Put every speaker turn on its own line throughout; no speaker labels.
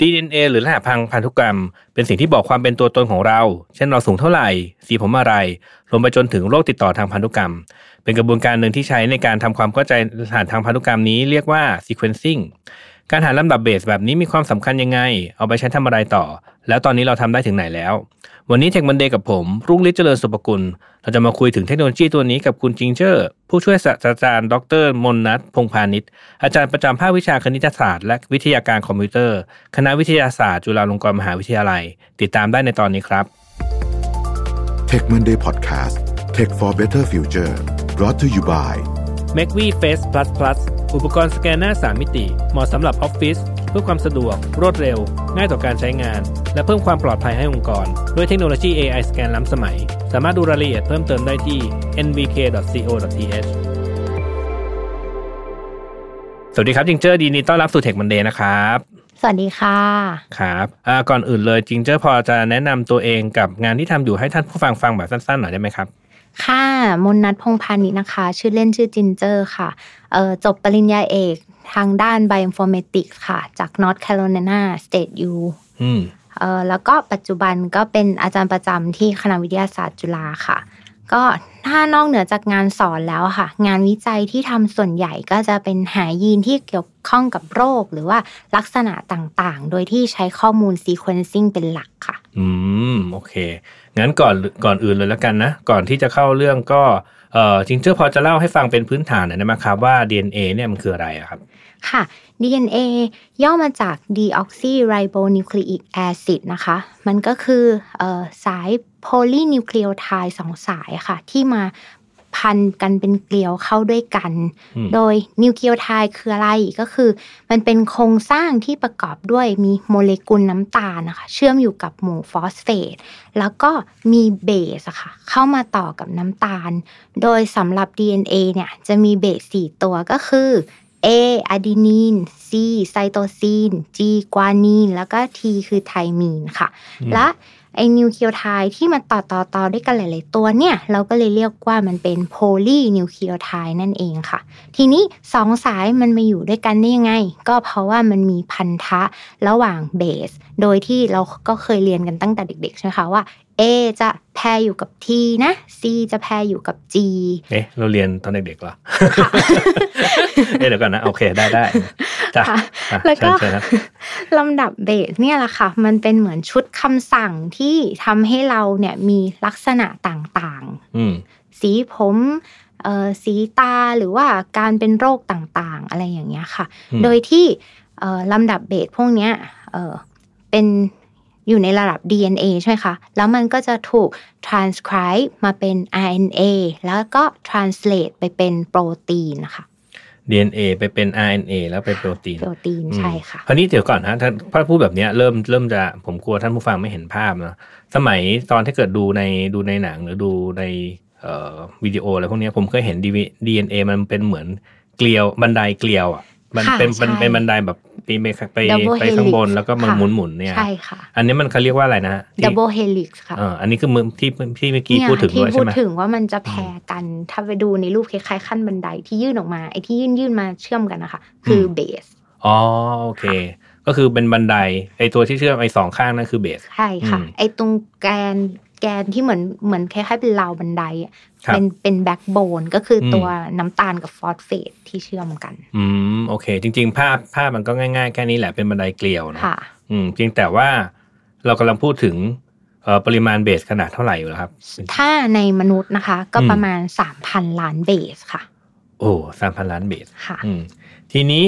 DNA หรือรหัสพังพันธุกรรม เป็นสิ่งที่บอกความเป็นตัวตนของเรา เช่นเราสูงเท่าไหร่ สีผมอะไร รวมไปจนถึงโรคติดต่อทางพันธุกรรม เป็นกระบวนการหนึ่งที่ใช้ในการทำความเข้าใจรหัสทางพันธุกรรมนี้เรียกว่า sequencing การหาลำดับเบสแบบนี้มีความสำคัญยังไง เอาไปใช้ทำอะไรต่อ แล้วตอนนี้เราทำได้ถึงไหนแล้ว วันนี้เทคมันเดย์กับผม รุ่งฤทธิ์เจริญสุปกุล เราจะมาคุยถึงเทคโนโลยีตัวนี้กับคุณจิงเจอร์ ผู้ช่วยศาสตราจารย์ ดรมนนัทพงพาณิชย์ อาจารย์ประจำภาควิชาคณิตศาสตร์ และวิทยาการคอมพิวเตอร์ คณะวิทยาศาสตร์ จุฬาลงกรณ์มหาวิทยาลัย ติดตามได้ในตอนนี้ครับ
Tech Monday Podcast Tech for Better Future brought to you by
m a c v Face Plus Plus อุปกรณ์สแกนหน้า 3 มิติ เหมาะสำหรับออฟฟิศเพื่อความสะดวก รวดเร็ว ง่ายต่อการใช้งาน และเพิ่มความปลอดภัยให้องค์กร ด้วยเทคโนโลยี AI สแกนล้ำสมัย สามารถดูรายละเอียดเพิ่มเติมได้ที่ nvk.co.th สวัสดีครับจิงเจอร์ยินดีต้อนรับสู่ Tech Monday นะครับ
สวัสดีค่ะ
ครับอ่าก่อนอื่นเลยจิงเจอร์พอจะแนะนำตัวเองกับงานที่ทำอยู่ให้ท่านผู้ฟังฟังแบบสั้นๆหน่อยได้ไหมครับ
ค่ะมนนัทพงพานิชนะคะ ชื่อเล่นชื่อจิงเจอร์ค่ะเอ่อจบปริญญาเอกทางด้าน Bioinformatics ค่ะ จาก North Carolina State U
อืม
เอ่อแล้วก็ปัจจุบันก็เป็นอาจารย์ประจำที่คณะวิทยาศาสตร์จุฬาค่ะ ก็ถ้านอกเหนือจากงานสอนแล้วค่ะ งานวิจัยที่ทำส่วนใหญ่ก็จะเป็นหายีนที่เกี่ยวข้องกับโรค หรือว่าลักษณะต่างๆ โดยที่ใช้ข้อมูล sequencing เป็นหลักค่ะ
อืม โอเค งั้นก่อนก่อนอื่นเลยแล้วกันนะ ก่อนที่จะเข้าเรื่องก็ เอ่อจิงเจอร์พอจะเล่าให้ฟังเป็นพื้นฐานหน่อยได้ไหมครับว่า DNA เนี่ยมันคืออะไรอะครับ
ค่ะ DNA ย่อมาจาก deoxyribonucleic acid นะคะ มันก็คือออสายโพลีนิวคลีโอไทด์สองสายค่ะ ที่มา พันกันเป็นเกลียวเข้าด้วยกัน
อืม
โดยนิวเคลียไทด์คืออะไรก็คือ มันเป็นโครงสร้างที่ประกอบด้วยมีโมเลกุลน้ำตาลนะคะเชื่อมอยู่กับหมู่ฟอสเฟตแล้วก็มีเบสอะค่ะเข้ามาต่อกับน้ำตาล โดยสำหรับ DNA เนี่ยจะมีเบส4ตัวก็คือ A อะดีนีน C ไซโตซีน G กวานีน แล้วก็ T คือไทมีนค่ะ และ ไอ้นิวเคลียไทด์ที่มันต่อต่อต่อด้วยกันหลาย ๆ ตัวเนี่ย เราก็เลยเรียกว่ามันเป็นโพลีนิวเคลียไทด์นั่นเองค่ะ ทีนี้สองสายมันมาอยู่ด้วยกันได้ยังไง ก็เพราะว่ามันมีพันธะระหว่างเบส โดยที่เราก็เคยเรียนกันตั้งแต่เด็ก ๆ ใช่ไหมคะว่า A จะแพรอยู่กับ T นะ C จะแพรอยู่กับ G
เอ๊ะ เราเรียนตอนเด็กๆเหรอ เอ๊ะเดี๋ยวก่อนนะ โอเค ได้ได้จ้ะ
ค่ะ
อะ
แล้วก็
เชิญเชิญครับ
ลำดับเบสเนี่ยแหละค่ะ มันเป็นเหมือนชุดคำสั่งที่ทำให้เราเนี่ยมีลักษณะต่าง
อืม
ๆสีผมเอ่อสีตาหรือว่าการเป็นโรคต่างๆ อะไรอย่างเงี้ยค่ะ
อืม
โดยที่เอ่อลำดับเบสพวกเนี้ยเอ่อเป็นอยู่ในระดับ DNA ใช่ไหมคะ แล้วมันก็จะถูก transcribe มาเป็น RNA แล้วก็ translate ไปเป็นโปรตีนนะคะ
DNA ไปเป็น RNA แล้วไปโปรตีน
โปรตีน ใช่ค่ะ
คราวนี้เดี๋ยวก่อนนะถ้าถ้าพูดแบบเนี้ยเริ่มเริ่มจะผมกลัวท่านผู้ฟังไม่เห็นภาพนะสมัยตอนที่เกิดดูในดูในหนังหรือดูในเอ่อวิดีโออะไรพวกเนี้ยผมเคยเห็น DNA มันเป็นเหมือนเกลียวบันไดเกลียวอะ มัน
ค่ะ
เป็นมัน
ใช่
เป็นบันไดแบบปีไปไป
Double
ไปข้างบน
helix
แล้วก็มัน
ค่ะ
หมุนหมุนๆเนี่ย
ใช่ค่ะ
อันนี้มันเขาเรียกว่าอะไรนะที่
double helix ค่ะ
เอออันนี้คือมือที่ที่เมื่อกี้
เนี่ย
พูดถึง
ที่
ด้วย
พู
ใช่
ด
ไหม
ถึงว่ามันจะ pair กันถ้าไปดูในรูปคล้ายๆขั้นบันไดที่ยื่นออกมาไอ้ที่ยื่นยื่นมาเชื่อมกันนะคะ คือเบส
อ๋อโอเค ก็คือเป็นบันไดไอตัวที่เชื่อมไอสองข้างนั่นคือเบส
ใช่ค่ะ
อืม
ไอ้ตรงแกน แกนที่เหมือนเหมือนคล้ายๆเป็นราวบันไดอะ
ครับ
เป็นเป็น backbone ก็คืออ
ม
ตัวน้ำตาลกับฟอสเฟตที่เชื่อมกัน
อืมโอเค จริง ๆ ภาพภาพมันก็ง่าย ๆ แค่นี้แหละเป็นบันไดเกลียวนะ
ค่ะ
อืมเพียงแต่ว่าเรากำลังพูดถึงเอ่อปริมาณเบสขนาดเท่าไหร่อยู่แล้วครับ
ถ้าในมนุษย์นะคะ ก็
อืม
ประมาณ3,000ล้านเบสค่ะ
โอ้สามพันล้านเบส
ค่ะ
อืมทีนี้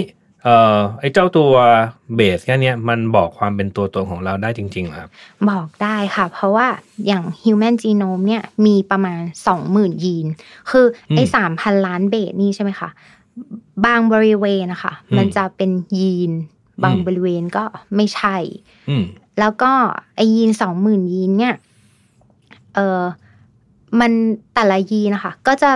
เอ่อไอ้เจ้าตัวเบสแค่เนี้ยมันบอกความเป็นตัวตนของเราได้จริงๆเหรอครับ
บอกได้ค่ะ เพราะว่าอย่าง Human Genome เนี่ยมีประมาณ 20,000 ยีน คือไอ้
อืม
สามพันล้านเบสนี่ใช่ไหมคะบางบริเวณนะคะ
อืม
มันจะเป็นยีน บาง
อืม
บริเวณก็ไม่ใช่
อืม
แล้วก็ไอยีนสองหมื่นยีนเนี่ยเออมันแต่ละยีนนะคะก็จะ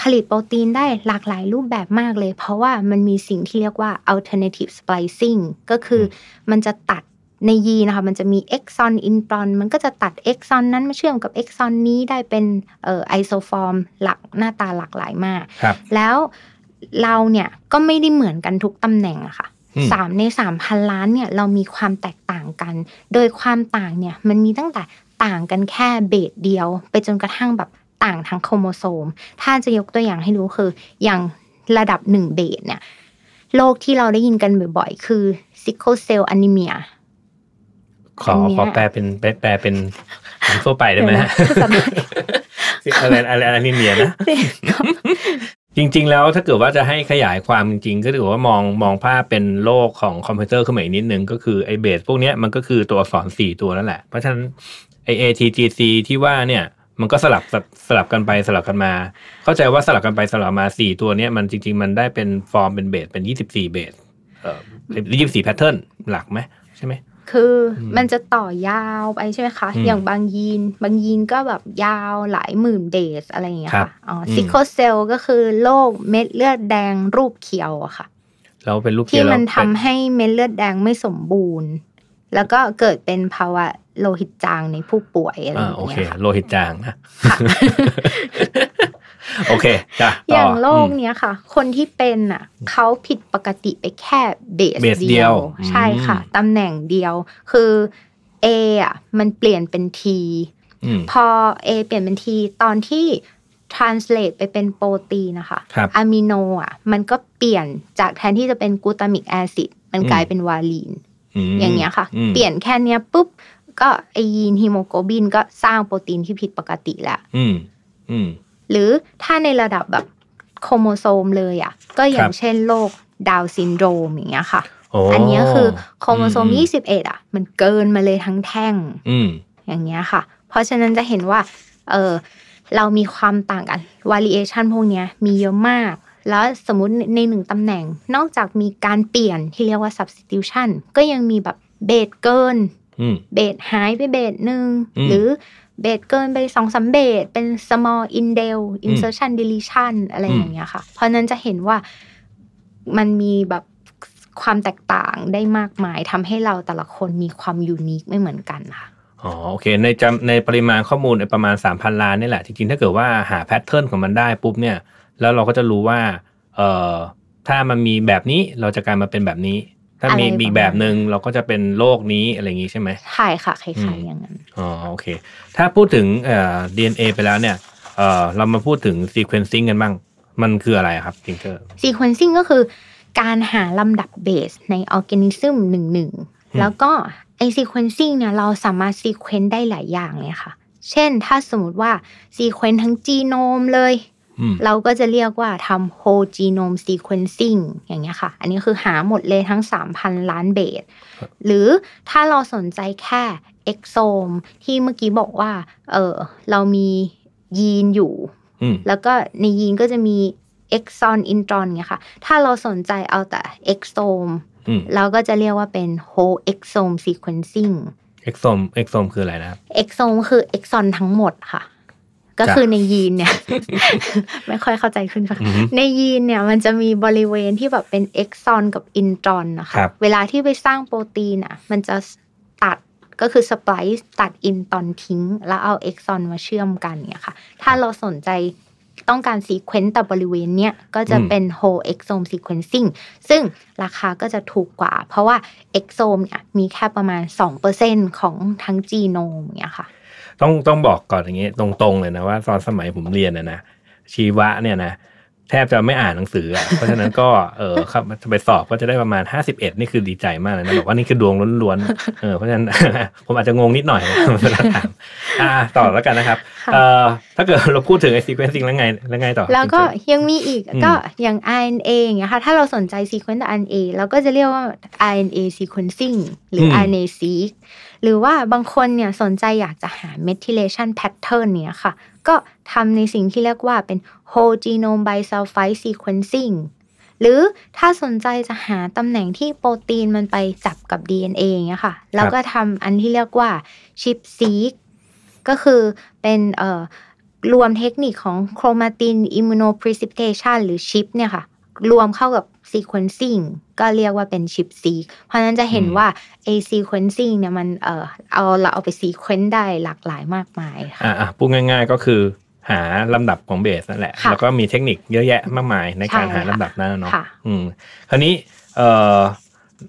ผลิตโปรตีนได้หลากหลายรูปแบบมากเลย เพราะว่ามันมีสิ่งที่เรียกว่า alternative splicing ก็คืออมันจะตัดในยีนนะคะมันจะมีเอ็กซอนอินตรอนมันก็จะตัดเอ็กซอนนั้นมาเชื่อมกับเอ็กซอนนี้ได้เป็นเอ่อไอโซฟอร์มหลักหน้าตาหลากหลายมาก
ครับ
แล้วเราเนี่ยก็ไม่ได้เหมือนกันทุกตำแหน่งอะค่ะ
อืม
สามในสามพันล้านเนี่ยเรามีความแตกต่างกัน โดยความต่างเนี่ยมันมีตั้งแต่ต่างกันแค่เบสเดียว ไปจนกระทั่งแบบ ต่างทั้งโครโมโซม ถ้าจะยกตัวอย่างให้ดูคือ อย่างระดับหนึ่งเบสเนี่ยโรคที่เราได้ยินกันบ่อยๆ คือ sickle cell anemia
ขอ
อันเนี้ย
ขอแปลเป็นแปลแปลเป็นคำทั่วไปได้ไหมฮะ
ภาษาไทย
อะไรอะไรอะไรนี่เมียนะจริง ๆ แล้วถ้าเกิดว่าจะให้ขยายความจริงๆก็ถือว่ามองมองภาพเป็นโลกของคอมพิวเตอร์ขึ้นมาอีกนิดนึง ก็คือไอ้เบสพวกเนี้ยมันก็คือตัวอักษรสี่ตัวนั่นแหละ เพราะฉะนั้นไอ้ ATGC ที่ว่าเนี่ย มันก็สลับสลับสลับกันไปสลับกันมา เข้าใจว่าสลับกันไปสลับมาสี่ตัวเนี้ยมันจริง ๆ มันได้เป็นฟอร์มเป็นเบสเป็นยี่สิบสี่เบสเอ่อยี่สิบสี่ pattern หลักไหมใช่ไหม
คืออ
ม
มันจะต่อยาวไปใช่ไหมคะ
อืม
อย่างบางยีน บางยีนก็แบบยาวหลายหมื่นเบสอะไรอย่างเงี้ย
ครั
ค่ะ
บ
อ๋อ
อืม
sickle cell ก็คือโรคเม็ดเลือดแดงรูปเคียวอะค่ะ
แล้วเป็นรูปเคียว
ที่
ยวแล้ว
มันทำ
เป็น
ให้เม็ดเลือดแดงไม่สมบูรณ์ แล้วก็เกิดเป็นภาวะ โลหิตจางในผู้ป่วยอะไรอ
อ่า
ย่าง
โอเค
เงี้ยค่ะ
โลหิตจางนะ
ค่ะ
โอเคจ้ะ
อ
ต่
ย่างโรค
อืม
เนี้ยค่ะ คนที่เป็นอะเขาผิดปกติไปแค่เบส
เบสเดียว
เดี
ย
วใช่ค่ะ
อืม
ตำแหน่งเดียว คือ A อะมันเปลี่ยนเป็น T
อืม
พอ A เปลี่ยนเป็น T ตอนที่ translate ไปเป็นโปรตีนนะคะ
ครับ
อะมิโนอะ มันก็เปลี่ยนจากแทนที่จะเป็น glutamic acid มัน
อืม
กลายเป็นวาลีน
ม
อย่างเงี้ยค่ะ
อืม
เปลี่ยนแค่เนี้ยปุ๊บ ก็ไอยีนฮีโมโกลบินก็สร้างโปรตีนที่ผิดปกติแล้ว
อืมอืม
หรือถ้าในระดับแบบโครโมโซมเลยอะ ก็อย่า
ค
ง
รับ
เช่นโรคดาวน์ซินโดรมอย่างเงี้ยค่ะ
โอ้
อันเนี้ยคือโครโมโซม
อืม
21อะ มันเกินมาเลยทั้งแท่ง
อืม
อย่างเงี้ยค่ะ เพราะฉะนั้นจะเห็นว่า เออเรามีความต่างกัน variation พวกเนี้ยมีเยอะมาก แล้วสมมุติในหนึ่งตำแหน่ง นอกจากมีการเปลี่ยนที่เรียกว่า substitution ก็ยังมีแบบเบสเกิน
อืม
เบสหายไปเบสหนึ่ง
อืม
หรือเบสเกินไปสองสามเบสเป็น small indel insertion deletion อะไร
อืม
อย่างเงี้ยค่ะ เพราะนั้นจะเห็นว่ามันมีแบบความแตกต่างได้มากมายทำให้เราแต่ละคนมีความ unique ไม่เหมือนกันค่ะ
อ๋อโอเคในจำในปริมาณข้อมูลในประมาณสามพันล้านนี่แหละ จริงๆ ถ้าเกิดว่าหา pattern ของมันได้ปุ๊บเนี่ย แล้วเราก็จะรู้ว่า เอ่อ ถ้ามันมีแบบนี้เราจะกลายมาเป็นแบบนี้ ถ้ามี
อะไรประมาณ
อีกแบบหนึ่งเราก็จะเป็นโรคนี้อะไรอย่างนี้ใช่ไหม
ใช่ค่ะค
อื
ล้าย
ม
ๆอย่างนั้น
อ๋อโอเค ถ้าพูดถึงเอ่อ DNA ไปแล้วเนี่ยเอ่อเรามาพูดถึง sequencing กันบ้าง มันคืออะไรอะครับจิงเกอร์
sequencing ก็คือการหาลำดับเบสในออร์แกนิซึมหนึ่งหนึ่งแล้วก็ไอ sequencing เนี่ยเราสามารถ sequence ได้หลายอย่างเลยค่ะ เช่นถ้าสมมติว่า sequence ทั้งจีโนมเลย
อืม
เราก็จะเรียกว่าทำ whole genome sequencing อย่างเงี้ยค่ะ อันนี้คือหาหมดเลยทั้ง 3,000 ล้านเบส หรือถ้าเราสนใจแค่ exome ที่เมื่อกี้บอกว่า เออเรามียีนอยู่
อืม
แล้วก็ในยีนก็จะมี exon intron เงี้ยค่ะ ถ้าเราสนใจเอาแต่ exome
อืม
เราก็จะเรียกว่าเป็น whole exome sequencing
exome exome คืออะไรนะครับ
exome คือ exon ทั้งหมดค่ะ ก็
จ้ะ
คือในยีนเนี่ย ไม่ค่อยเข้าใจขึ้นค่ะ
อือฮึ
ในยีนเนี่ยมันจะมีบริเวณที่แบบเป็น exon กับ intron นะคะ
ครับ
เวลาที่ไปสร้างโปรตีนอะ มันจะตัดก็คือ splice ตัด intron ทิ้ง แล้วเอา exon มาเชื่อมกันเนี่ยค่ะ ถ้าเราสนใจต้องการซีเควนต์แต่บริเวณเนี้ยก็จะ
อืม
เป็น whole exome sequencing ซึ่งราคาก็จะถูกกว่า เพราะว่า exome เนี่ยมีแค่ประมาณ 2%ของทั้งจีโนมเนี่ยค่ะ
ต้องต้องบอกก่อนอย่างนี้ตรงๆเลยนะว่าตอนสมัยผมเรียนนะนะชีวะเนี่ยนะแทบจะไม่อ่านหนังสืออะเพราะฉะนั้นก็เออครับจะไปสอบก็จะได้ประมาณห้าสิบเอ็ดนี่คือดีใจมากเลยนะบอกว่านี่คือดวงล้วนๆเออเพราะฉะนั้นผมอาจจะงงนิดหน่อยเวลาถามอ่าต่อแล้วกันนะครับ
ค่ะ
เอ่อถ้าเกิดเราพูดถึงไอซีเควนซิ่งแล้วไงแล้วไงต่อ
แล้วก็
จริง
ยังมีอีก
อืม
ก็อย่าง RNA อย่างเงี้ยค่ะถ้าเราสนใจ sequence แต่ RNA เราก็จะเรียกว่า RNA sequencing หรืออ
ม
RNA seq หรือว่าบางคนเนี่ยสนใจอยากจะหา methylation pattern เนี่ยค่ะ ก็ทำในสิ่งที่เรียกว่าเป็น whole genome bisulfite sequencing หรือถ้าสนใจจะหาตำแหน่งที่โปรตีนมันไปจับกับ DNA อย่างเงี้ยค่ะเราก็ทำอันที่เรียกว่า chip seq ก็คือเป็นเอ่อรวมเทคนิคของโครมาตินอิมมูโนพรีซิพิเ t ชันหรือชิปเนี่ยค่ะ รวมเข้ากับ sequencing ก็เรียกว่าเป็น ChIP-seq เพราะฉะนั้นจะเห็น
อืม
ว่าไอ sequencing เนี่ยมันเออเอาเราเอาไป sequence ได้หลากหลายมากมายค่ะ
อ่าอะพูดง่าย ๆ ก็คือหาลำดับของเบสนั่นแหละ
ค่ะ
แล้วก็มีเทคนิคเยอะแยะมากมายในการ
ใช่
หา
ค่ะ
ลำดับนั้นนะเนาะ
ค่ะ
อืมคราวนี้เอ่อ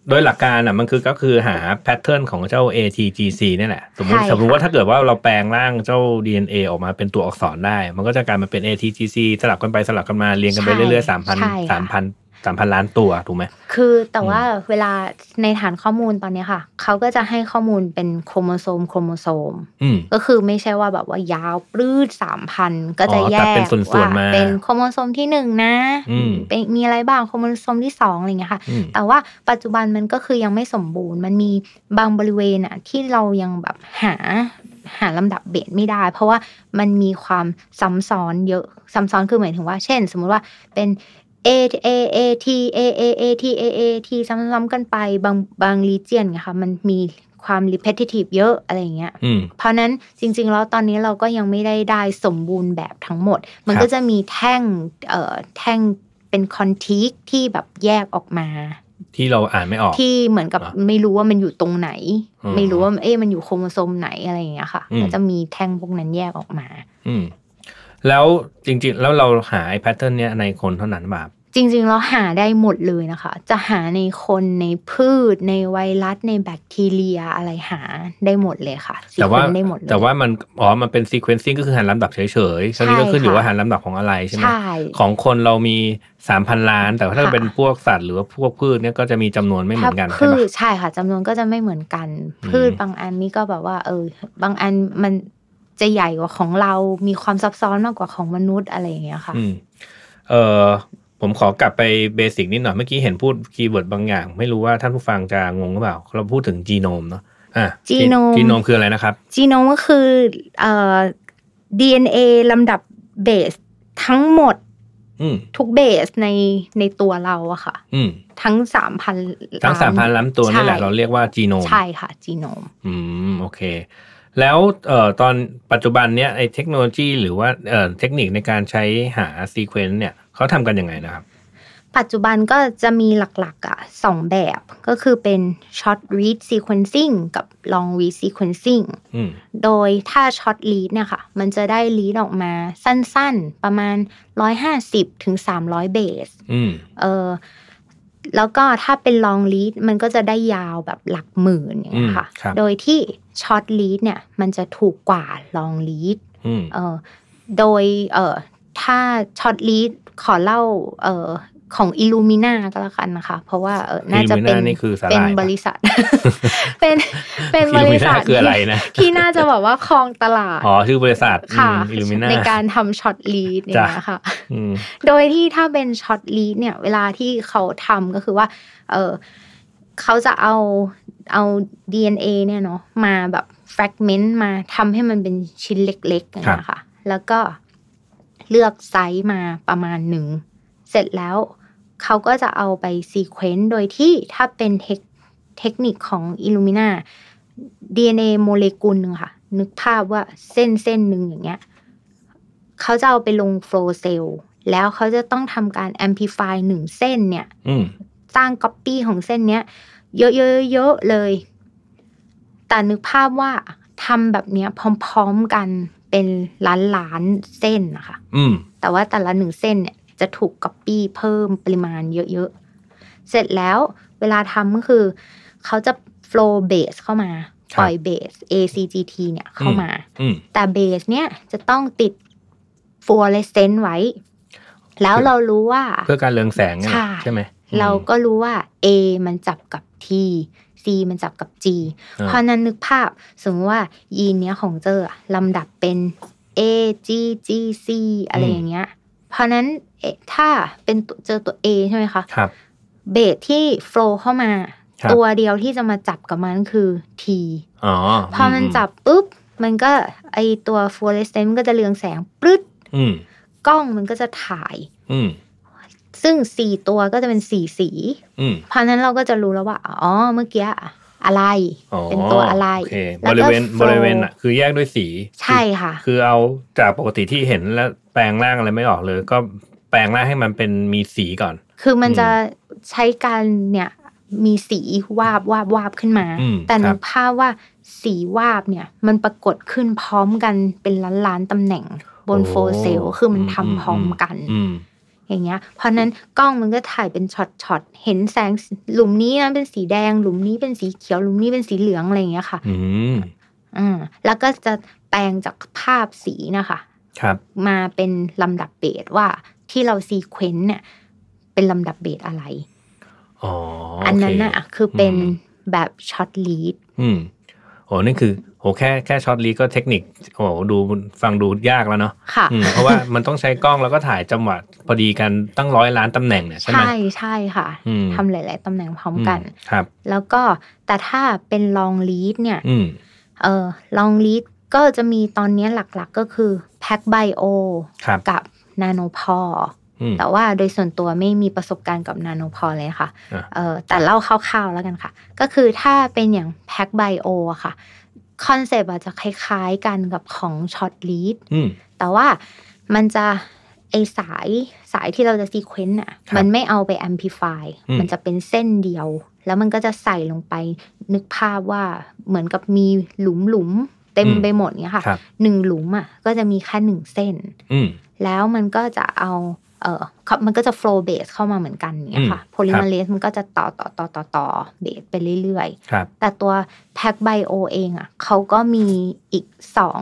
โดยหลักการอะมันคือก็คือหา pattern ของเจ้า ATGC นี่แหละ สมมติ
ใช่ค่ะ
สมมติว่าถ้าเกิดว่าเราแปลงร่างเจ้า DNA ออกมาเป็นตัวอักษรได้ มันก็จะกลายมาเป็น ATGC สลับกันไปสลับกันมาเรียงกันไปเรื่อยๆสามพัน
ใช่ค่ะ
สามพัน สามพันล้านตัวถูกไหม
คือแต่ว่าเวลาในฐานข้อมูลตอนเนี้ยค่ะเขาก็จะให้ข้อมูลเป็นโครโมโซมโครโมโซม
อืม
ก็คือไม่ใช่ว่าแบบว่ายาวปลื้ดสามพันก็จะ
อ๋อ
แยก
ตัดเป็นส่วนๆมา
เป็นโครโมโซมที่หนึ่งนะ
อืม
เป็นมีอะไรบ้างโครโมโซมที่สองอะไรเงี้ยค่ะ
อืม
แต่ว่าปัจจุบันมันก็คือยังไม่สมบูรณ์ มันมีบางบริเวณอะที่เรายังแบบหาหาลำดับเบสไม่ได้ เพราะว่ามันมีความซ้ำซ้อนเยอะซ้ำซ้อนคือหมายถึงว่า เช่น สมมุติว่าเป็น A A A T A A A T A A T ซ้ำๆกันไปบางบาง region ค่ะมันมีความ repetitive เยอะอะไรอย่างเงี้ย
อืม
เพราะนั้นจริง ๆ แล้วตอนนี้เราก็ยังไม่ได้ได้สมบูรณ์แบบทั้งหมด มัน
ครับ
ก็จะมีแท่งเอ่อแท่งเป็น contig ที่แบบแยกออกมา
ที่เราอ่านไม่ออก
ที่เหมือนกับ
อะ
ไม่รู้ว่ามันอยู่ตรงไหน
อืม
ไม่รู้ว่าเอ๊ะมันอยู่โครโมโซมไหนอะไรอย่างเงี้ยค่ะ
อืม
ก็จะมีแท่งพวกนั้นแยกออกมา
อืม แล้วจริงๆ แล้วเราหาไอ้แพทเทิร์นเนี้ยในคนเท่านั้นแบบ
จริงๆแล้วหาได้หมดเลยนะคะ จะหาในคนในพืช ในไวรัสในแบคทีเรียอะไรหาได้หมดเลยค่ะ
แต่ว่า
sequence ได้หมดเลย
แต่ว่ามันอ๋อมันเป็นซีเควนซิ่งก็คือหันลำดับเฉยๆคราวนี้ก็ขึ้นอยู่
ใช่ค่ะ
ว่าหันลำดับของอะไรใช่ไหม
ใช่
ของคนเรามีสามพันล้าน แต่ว่าถ้า
ค่ะ
เป็นพวกสัตว์หรือว่าพวกพืชเนี่ยก็จะมีจำนวนไม่เหมือนกัน
ถ้า
ใช่
พื
ปะ
ชใช่ค่ะจำนวนก็จะไม่เหมือนกัน
อืม
พืชบางอันนี่ก็แบบว่า เออ บางอันมัน จะใหญ่กว่าของเรา มีความซับซ้อนมากกว่าของมนุษย์อะไรอย่างเงี้ยค่ะ
อืมเออผมขอกลับไป basic นิดหน่อยเมื่อกี้เห็นพูด keyword บางอย่าง ไม่รู้ว่าท่านผู้ฟังจะงงหรือเปล่า เราพูดถึงจีโนมเนาะอะ
Genome
จีโนมคืออะไรนะครับ
จีโนมก็คือเอ่อ DNA ลำดับเบสทั้งหมด
อืม
ทุกเบสในในตัวเราอะค่ะ
อืม
ทั้งสามพัน
ทั้งสามพันล้านตัวนี่แหละเราเรียกว่าจีโนม
ใช่ค่ะ จีโนม
อืม โอเค แล้วเอ่อตอนปัจจุบันเนี้ยไอ้เทคโนโลยีหรือว่าเอ่อเทคนิคในการใช้หา sequence เนี่ยเขาทำกันยังไงนะครับ
ปัจจุบันก็จะมีหลักๆอะสองแบบก็คือเป็น short read sequencing กับ long read sequencing
อืม
โดยถ้า short read เนี่ยค่ะ มันจะได้ read ออกมาสั้นๆ ประมาณ 150ถึง300 เบส
อืม
เออแล้วก็ถ้าเป็น long read มันก็จะได้ยาวแบบหลักหมื่นอย่างเงี้ยค่ะ
อืมครับ
โดยที่ short read เนี่ยมันจะถูกกว่า long read
อืม
เออโดยเออถ้า short read ขอเล่าเออของ Illumina ก็แล้วกันนะคะ เพราะว่าเออน่าจะเป็น
Illumina นี่คือสาหร่าย
เป็น
ปะ
บริษัท เป็นเป็นบ
อิลู
ริ
มิ
ษั
น่า
ท
คืออะไรนะ
ที่น่าจะบอกว่าครองตลาด
อ๋อชื่อบริษัท
ค่ะ
Illumina
ในการทำ short read เนี่ย
จ้ะ
นะคะ
อืม
โดยที่ถ้าเป็น short read เนี่ย เวลาที่เขาทำก็คือว่า เออเขาจะเอา เอา DNA เนี่ยเนาะมาแบบ fragment มาทำให้มันเป็นชิ้นเล็กๆอย่างเงี้ยค่ะแล้วก็เลือกไซส์มาประมาณหนึ่ง เสร็จแล้วเขาก็จะเอาไป sequence โดยที่ถ้าเป็นเทคเทคนิคของ Illumina DNA โมเลกุลหนึ่งค่ะ นึกภาพว่าเส้นเส้นหนึ่งอย่างเงี้ยเขาจะเอาไปลง flow cell แล้วเขาจะต้องทำการ amplify หนึ่งเส้นเนี่ย
อืม
สร้างก๊อปปี้ของเส้นเนี้ย เยอะๆๆเลย แต่นึกภาพว่าทำแบบเนี้ยพร้อมๆกันเป็นล้านๆเส้นนะคะ
อืม
แต่ว่าแต่ละหนึ่งเส้นเนี่ยจะถูกก๊อปปี้เพิ่มปริมาณเยอะๆ เสร็จแล้วเวลาทำก็คือ เขาจะ flow base เข้ามา
ครับ
ปล่อย base ACGT เนี่ยเข้ามา
อืม
แต่ base เนี่ยจะต้องติด fluorescent ไว้ แล้วเรารู้ว่า
เพื่อการเรืองแสงเนี่ย
ใช่
ใช่ไหม
เราก็รู้ว่า A มันจับกับ T C มันจับกับ G
อ่า
เพราะนั้นนึกภาพสมมติว่ายีนเนี้ยของเจออะลำดับเป็น A G G C อะไรอย่างเงี้ย เพราะนั้นเอ๊ะถ้าเป็นตัวเจอตัว A ใช่ไหมคะ
ครับ
เบสที่ flow เข้ามา
ครับ
ตัวเดียวที่จะมาจับกับมันคือ T
อ๋อ
พอมันจับปุ๊บมันก็ไอตัว fluorescent ก็จะเรืองแสงปรึ๊ด
อืม
กล้องมันก็จะถ่าย
อืม
ซึ่งสี่ตัวก็จะเป็นสี่สี
อืม
เพราะฉะนั้นเราก็จะรู้แล้วว่า อ๋อ เมื่อกี้อะไร
อ๋อ
เป็นตัวอะไร
โอเค
แล้
บ
ก็
ริเวณ
flow
บริเวณอะ คือแยกด้วยสี
ใช่ค่ะ
คือเอาจากปกติที่เห็นแล้วแปลงร่างอะไรไม่ออกเลย ก็แปลงร่างให้มันเป็นมีสีก่อน
คือมัน
อืม
จะใช้การเนี่ยมีสีวาบวาบวาบขึ้นมา
อืม
แต่
ครั
นึ
บ
กภาพว่าสีวาบเนี่ย มันปรากฏขึ้นพร้อมกันเป็นล้านล้านๆตำแหน่งบนโฟลเซลล์คือมันทำพร้อมกัน
อืม
ออย่างเงี้ย เพราะนั้นกล้องมันก็ถ่ายเป็นช็อตๆ เห็นแสงหลุมนี้นะเป็นสีแดง หลุมนี้เป็นสีเขียว หลุมนี้เป็นสีเหลืองอะไรอย่างเงี้ยค่ะ
อืม
อืมแล้วก็จะแปลงจากภาพสีนะคะ
ครับ
มาเป็นลำดับเบสว่าที่เรา sequence เนี่ย เป็นลำดับเบสอะไร
อ๋อ
อั
อั
นนั้นน่ะคือเป็นแบบ short read
อืมโอ้นี่คือ โหแค่แค่ short read ก็เทคนิคโอ้ดูฟังดูยากแล้วเนาะ
ค่ะ
อืมเพราะว่ามันต้องใช้กล้องแล้วก็ถ่ายจังหวะพอดีกันตั้งร้อยล้านตำแหน่งเนี่ยใช่ไหม
ใช่ใช่ค่ะ
อืม
ทำหลาย ๆตำแหน่งพร้อมกัน
อืครับ
แล้วก็แต่ถ้าเป็น long read เนี่ย
อืม
เออ long read ก็จะมีตอนนี้หลักๆก็คือ PacBio ค
รับ
กับ Nanopore อื
ม
แต่ว่าโดยส่วนตัวไม่มีประสบการณ์กับ Nanopore เลยค่ะ
อะ
เออแต่เล่าคร่าวๆแล้วกันค่ะ ก็คือถ้าเป็นอย่าง PacBio อะค่ะ concept อาจจะคล้ายๆกันกับของ short read
อืม
แต่ว่ามันจะไอสายสายที่เราจะ sequence อะ
ครับ
มันไม่เอาไป amplifyอืม
มั
นจะเป็นเส้นเดียว แล้วมันก็จะใส่ลงไปนึกภาพว่าเหมือนกับมีหลุมหลุมๆเต็มไปหมดเนี้ยค่ะ
ครับ
หนึ่งหลุมอะก็จะมีแค่หนึ่งเส้น
อืม
แล้วมันก็จะเอา เออเขามันก็จะ flow base เข้ามาเหมือนกันเนี้ยค่ะ
อืม
polymerase มันก็จะต่อต่อต่อต่อต่อเบสไปเรื่อยๆ
ครับ
แต่ตัว Pack Bio เองอะเขาก็มีอีกสอง